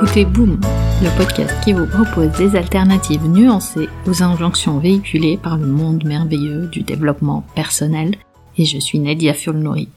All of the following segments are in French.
écoutez Boom, le podcast qui vous propose des alternatives nuancées aux injonctions véhiculées par le monde merveilleux du développement personnel, et je suis Nadia Fulnori.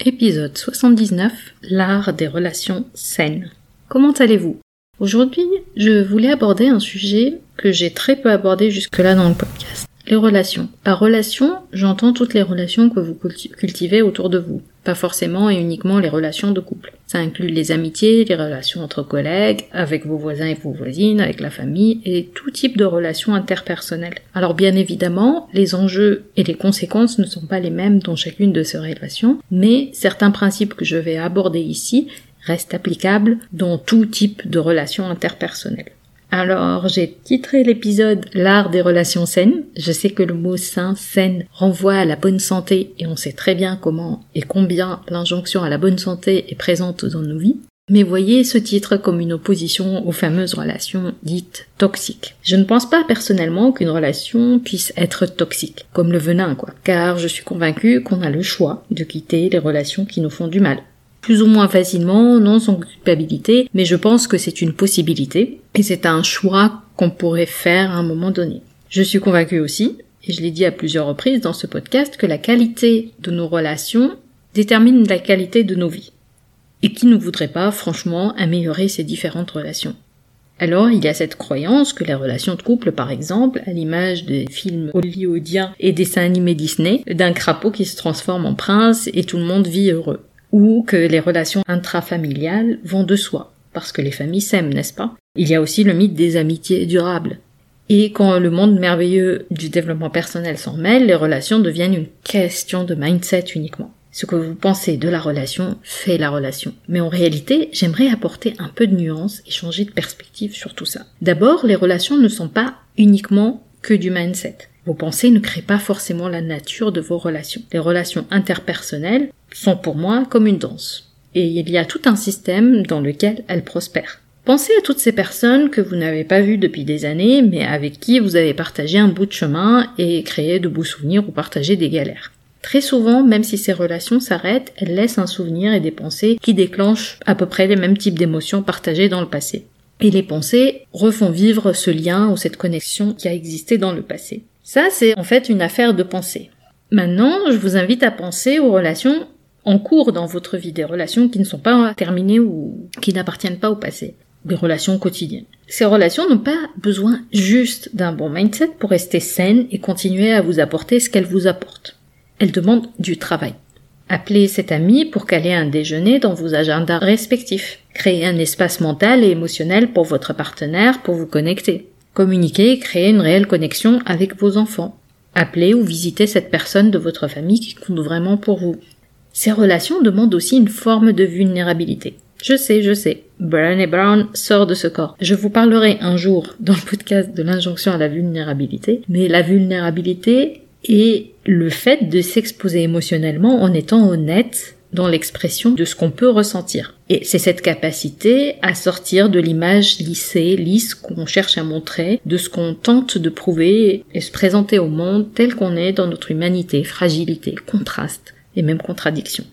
Épisode 79, l'art des relations saines. Comment allez-vous? Aujourd'hui, je voulais aborder un sujet que j'ai très peu abordé jusque-là dans le podcast. Les relations. Par relation, j'entends toutes les relations que vous cultivez autour de vous, pas forcément et uniquement les relations de couple. Ça inclut les amitiés, les relations entre collègues, avec vos voisins et vos voisines, avec la famille et tout type de relations interpersonnelles. Alors bien évidemment, les enjeux et les conséquences ne sont pas les mêmes dans chacune de ces relations, mais certains principes que je vais aborder ici restent applicables dans tout type de relations interpersonnelles. Alors, j'ai titré l'épisode L'art des relations saines. Je sais que le mot sain, saine, renvoie à la bonne santé et on sait très bien comment et combien l'injonction à la bonne santé est présente dans nos vies. Mais voyez ce titre comme une opposition aux fameuses relations dites toxiques. Je ne pense pas personnellement qu'une relation puisse être toxique, comme le venin quoi, car je suis convaincue qu'on a le choix de quitter les relations qui nous font du mal plus ou moins facilement, non sans culpabilité, mais je pense que c'est une possibilité et c'est un choix qu'on pourrait faire à un moment donné. Je suis convaincue aussi, et je l'ai dit à plusieurs reprises dans ce podcast, que la qualité de nos relations détermine la qualité de nos vies. Et qui ne voudrait pas, franchement, améliorer ces différentes relations alors il y a cette croyance que les relations de couple, par exemple, à l'image des films hollywoodiens et dessins animés Disney, d'un crapaud qui se transforme en prince et tout le monde vit heureux ou que les relations intrafamiliales vont de soi, parce que les familles s'aiment, n'est-ce pas? Il y a aussi le mythe des amitiés durables. Et quand le monde merveilleux du développement personnel s'en mêle, les relations deviennent une question de mindset uniquement. Ce que vous pensez de la relation fait la relation. Mais en réalité, j'aimerais apporter un peu de nuance et changer de perspective sur tout ça. D'abord, les relations ne sont pas uniquement que du mindset. Vos pensées ne créent pas forcément la nature de vos relations. Les relations interpersonnelles sont pour moi comme une danse. Et il y a tout un système dans lequel elles prospèrent. Pensez à toutes ces personnes que vous n'avez pas vues depuis des années, mais avec qui vous avez partagé un bout de chemin et créé de beaux souvenirs ou partagé des galères. Très souvent, même si ces relations s'arrêtent, elles laissent un souvenir et des pensées qui déclenchent à peu près les mêmes types d'émotions partagées dans le passé. Et les pensées refont vivre ce lien ou cette connexion qui a existé dans le passé. Ça, c'est en fait une affaire de pensée. Maintenant, je vous invite à penser aux relations en cours dans votre vie, des relations qui ne sont pas terminées ou qui n'appartiennent pas au passé, des relations quotidiennes. Ces relations n'ont pas besoin juste d'un bon mindset pour rester saines et continuer à vous apporter ce qu'elles vous apportent. Elles demandent du travail. Appelez cet ami pour caler un déjeuner dans vos agendas respectifs. Créez un espace mental et émotionnel pour votre partenaire pour vous connecter. Communiquez et créez une réelle connexion avec vos enfants. Appelez ou visitez cette personne de votre famille qui compte vraiment pour vous. Ces relations demandent aussi une forme de vulnérabilité. Je sais, je sais. et Brown sort de ce corps. Je vous parlerai un jour dans le podcast de l'injonction à la vulnérabilité, mais la vulnérabilité est le fait de s'exposer émotionnellement en étant honnête dans l'expression de ce qu'on peut ressentir. Et c'est cette capacité à sortir de l'image lissée, lisse qu'on cherche à montrer, de ce qu'on tente de prouver et se présenter au monde tel qu'on est dans notre humanité, fragilité, contraste et même contradiction.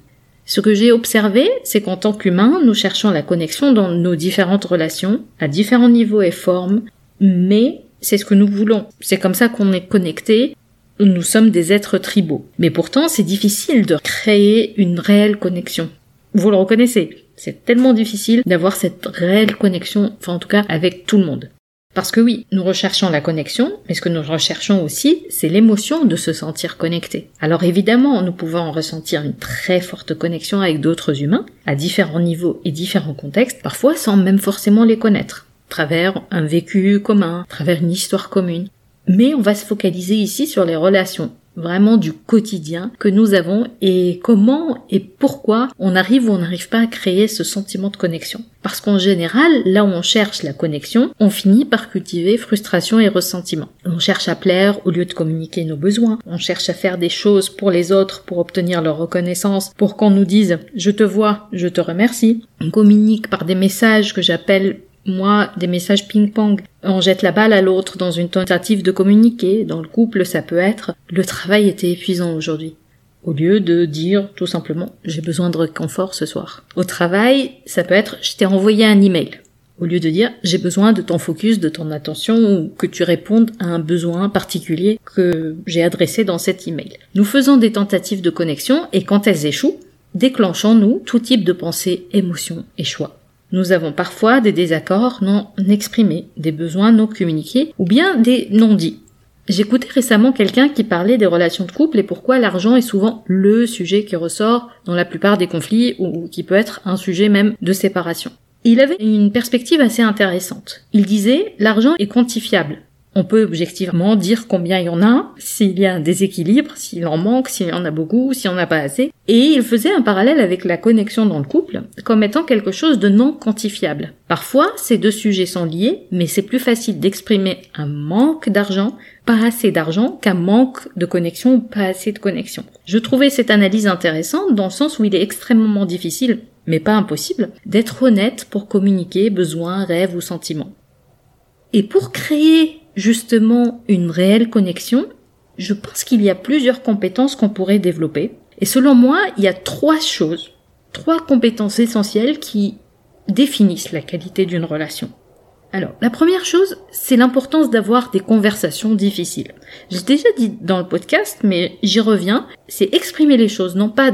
Ce que j'ai observé, c'est qu'en tant qu'humains, nous cherchons la connexion dans nos différentes relations, à différents niveaux et formes, mais c'est ce que nous voulons. C'est comme ça qu'on est connecté. Nous sommes des êtres tribaux. Mais pourtant, c'est difficile de créer une réelle connexion. Vous le reconnaissez. C'est tellement difficile d'avoir cette réelle connexion, enfin en tout cas avec tout le monde. Parce que oui, nous recherchons la connexion, mais ce que nous recherchons aussi, c'est l'émotion de se sentir connecté. Alors évidemment, nous pouvons ressentir une très forte connexion avec d'autres humains, à différents niveaux et différents contextes, parfois sans même forcément les connaître, travers un vécu commun, travers une histoire commune. Mais on va se focaliser ici sur les relations vraiment du quotidien que nous avons et comment et pourquoi on arrive ou on n'arrive pas à créer ce sentiment de connexion. Parce qu'en général, là où on cherche la connexion, on finit par cultiver frustration et ressentiment. On cherche à plaire au lieu de communiquer nos besoins. On cherche à faire des choses pour les autres pour obtenir leur reconnaissance, pour qu'on nous dise je te vois, je te remercie. On communique par des messages que j'appelle moi, des messages ping-pong. On jette la balle à l'autre dans une tentative de communiquer. Dans le couple, ça peut être le travail était épuisant aujourd'hui. Au lieu de dire tout simplement j'ai besoin de réconfort ce soir. Au travail, ça peut être je t'ai envoyé un email. au lieu de dire j'ai besoin de ton focus, de ton attention ou que tu répondes à un besoin particulier que j'ai adressé dans cet email. Nous faisons des tentatives de connexion et quand elles échouent, déclenchons nous tout type de pensée, émotion et choix. Nous avons parfois des désaccords non exprimés, des besoins non communiqués ou bien des non dits. J'écoutais récemment quelqu'un qui parlait des relations de couple et pourquoi l'argent est souvent le sujet qui ressort dans la plupart des conflits ou qui peut être un sujet même de séparation. Il avait une perspective assez intéressante. Il disait l'argent est quantifiable. On peut objectivement dire combien il y en a, s'il y a un déséquilibre, s'il en manque, s'il y en a beaucoup, s'il n'y en a pas assez. Et il faisait un parallèle avec la connexion dans le couple comme étant quelque chose de non quantifiable. Parfois, ces deux sujets sont liés, mais c'est plus facile d'exprimer un manque d'argent, pas assez d'argent, qu'un manque de connexion ou pas assez de connexion. Je trouvais cette analyse intéressante dans le sens où il est extrêmement difficile, mais pas impossible, d'être honnête pour communiquer besoins, rêves ou sentiments. Et pour créer justement une réelle connexion, je pense qu'il y a plusieurs compétences qu'on pourrait développer. Et selon moi, il y a trois choses, trois compétences essentielles qui définissent la qualité d'une relation. Alors, la première chose, c'est l'importance d'avoir des conversations difficiles. J'ai déjà dit dans le podcast, mais j'y reviens, c'est exprimer les choses, non pas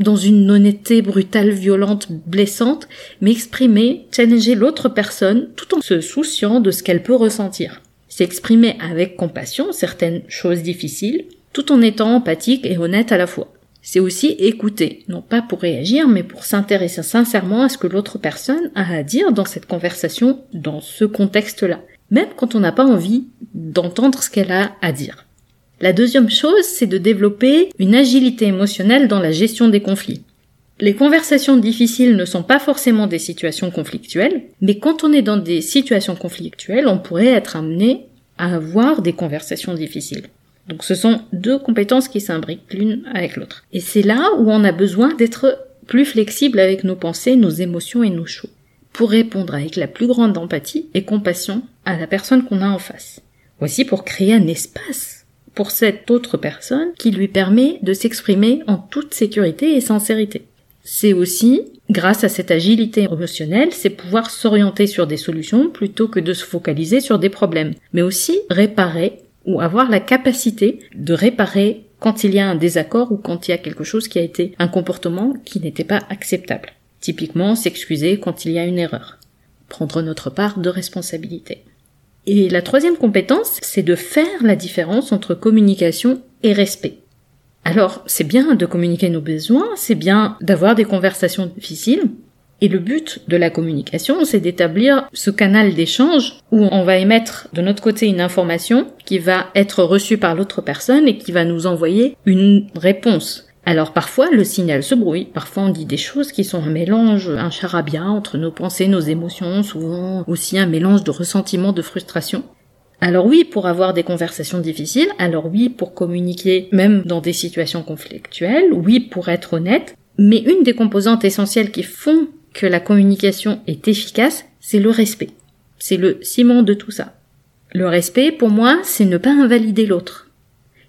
dans une honnêteté brutale, violente, blessante, mais exprimer, challenger l'autre personne tout en se souciant de ce qu'elle peut ressentir s'exprimer avec compassion certaines choses difficiles, tout en étant empathique et honnête à la fois. C'est aussi écouter, non pas pour réagir, mais pour s'intéresser sincèrement à ce que l'autre personne a à dire dans cette conversation, dans ce contexte-là, même quand on n'a pas envie d'entendre ce qu'elle a à dire. La deuxième chose, c'est de développer une agilité émotionnelle dans la gestion des conflits. Les conversations difficiles ne sont pas forcément des situations conflictuelles, mais quand on est dans des situations conflictuelles, on pourrait être amené à avoir des conversations difficiles. Donc ce sont deux compétences qui s'imbriquent l'une avec l'autre. Et c'est là où on a besoin d'être plus flexible avec nos pensées, nos émotions et nos choix, pour répondre avec la plus grande empathie et compassion à la personne qu'on a en face. Aussi pour créer un espace pour cette autre personne qui lui permet de s'exprimer en toute sécurité et sincérité. C'est aussi, grâce à cette agilité émotionnelle, c'est pouvoir s'orienter sur des solutions plutôt que de se focaliser sur des problèmes, mais aussi réparer ou avoir la capacité de réparer quand il y a un désaccord ou quand il y a quelque chose qui a été un comportement qui n'était pas acceptable. Typiquement, s'excuser quand il y a une erreur. Prendre notre part de responsabilité. Et la troisième compétence, c'est de faire la différence entre communication et respect. Alors, c'est bien de communiquer nos besoins, c'est bien d'avoir des conversations difficiles, et le but de la communication, c'est d'établir ce canal d'échange où on va émettre de notre côté une information qui va être reçue par l'autre personne et qui va nous envoyer une réponse. Alors parfois le signal se brouille, parfois on dit des choses qui sont un mélange, un charabia entre nos pensées, nos émotions, souvent aussi un mélange de ressentiment, de frustration. Alors oui, pour avoir des conversations difficiles, alors oui, pour communiquer même dans des situations conflictuelles, oui, pour être honnête, mais une des composantes essentielles qui font que la communication est efficace, c'est le respect. C'est le ciment de tout ça. Le respect, pour moi, c'est ne pas invalider l'autre.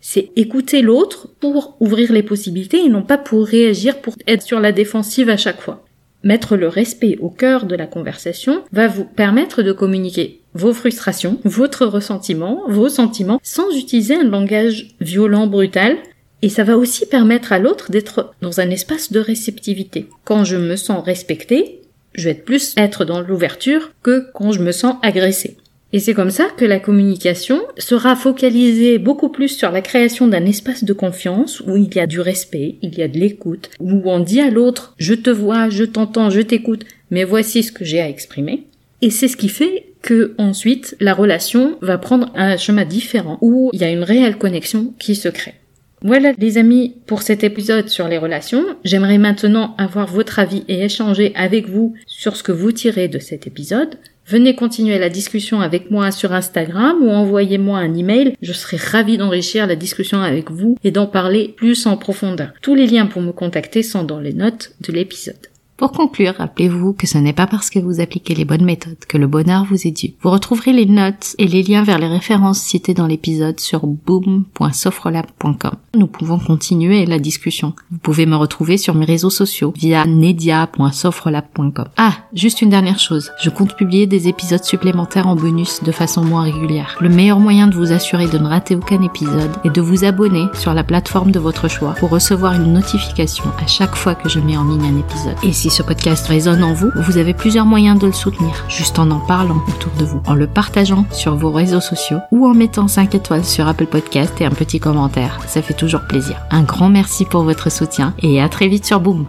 C'est écouter l'autre pour ouvrir les possibilités et non pas pour réagir, pour être sur la défensive à chaque fois. Mettre le respect au cœur de la conversation va vous permettre de communiquer vos frustrations, votre ressentiment, vos sentiments, sans utiliser un langage violent, brutal, et ça va aussi permettre à l'autre d'être dans un espace de réceptivité. Quand je me sens respecté, je vais plus être dans l'ouverture que quand je me sens agressé. Et c'est comme ça que la communication sera focalisée beaucoup plus sur la création d'un espace de confiance où il y a du respect, il y a de l'écoute, où on dit à l'autre je te vois, je t'entends, je t'écoute, mais voici ce que j'ai à exprimer. Et c'est ce qui fait que ensuite la relation va prendre un chemin différent où il y a une réelle connexion qui se crée. Voilà les amis pour cet épisode sur les relations. J'aimerais maintenant avoir votre avis et échanger avec vous sur ce que vous tirez de cet épisode. Venez continuer la discussion avec moi sur Instagram ou envoyez-moi un email. Je serai ravie d'enrichir la discussion avec vous et d'en parler plus en profondeur. Tous les liens pour me contacter sont dans les notes de l'épisode. Pour conclure, rappelez-vous que ce n'est pas parce que vous appliquez les bonnes méthodes que le bonheur vous est dû. Vous retrouverez les notes et les liens vers les références citées dans l'épisode sur boom.sofrelab.com. Nous pouvons continuer la discussion. Vous pouvez me retrouver sur mes réseaux sociaux via nedia.sofrelab.com. Ah, juste une dernière chose. Je compte publier des épisodes supplémentaires en bonus de façon moins régulière. Le meilleur moyen de vous assurer de ne rater aucun épisode est de vous abonner sur la plateforme de votre choix pour recevoir une notification à chaque fois que je mets en ligne un épisode. Et si ce podcast résonne en vous, vous avez plusieurs moyens de le soutenir, juste en en parlant autour de vous, en le partageant sur vos réseaux sociaux ou en mettant 5 étoiles sur Apple Podcast et un petit commentaire. Ça fait toujours plaisir. Un grand merci pour votre soutien et à très vite sur Boom.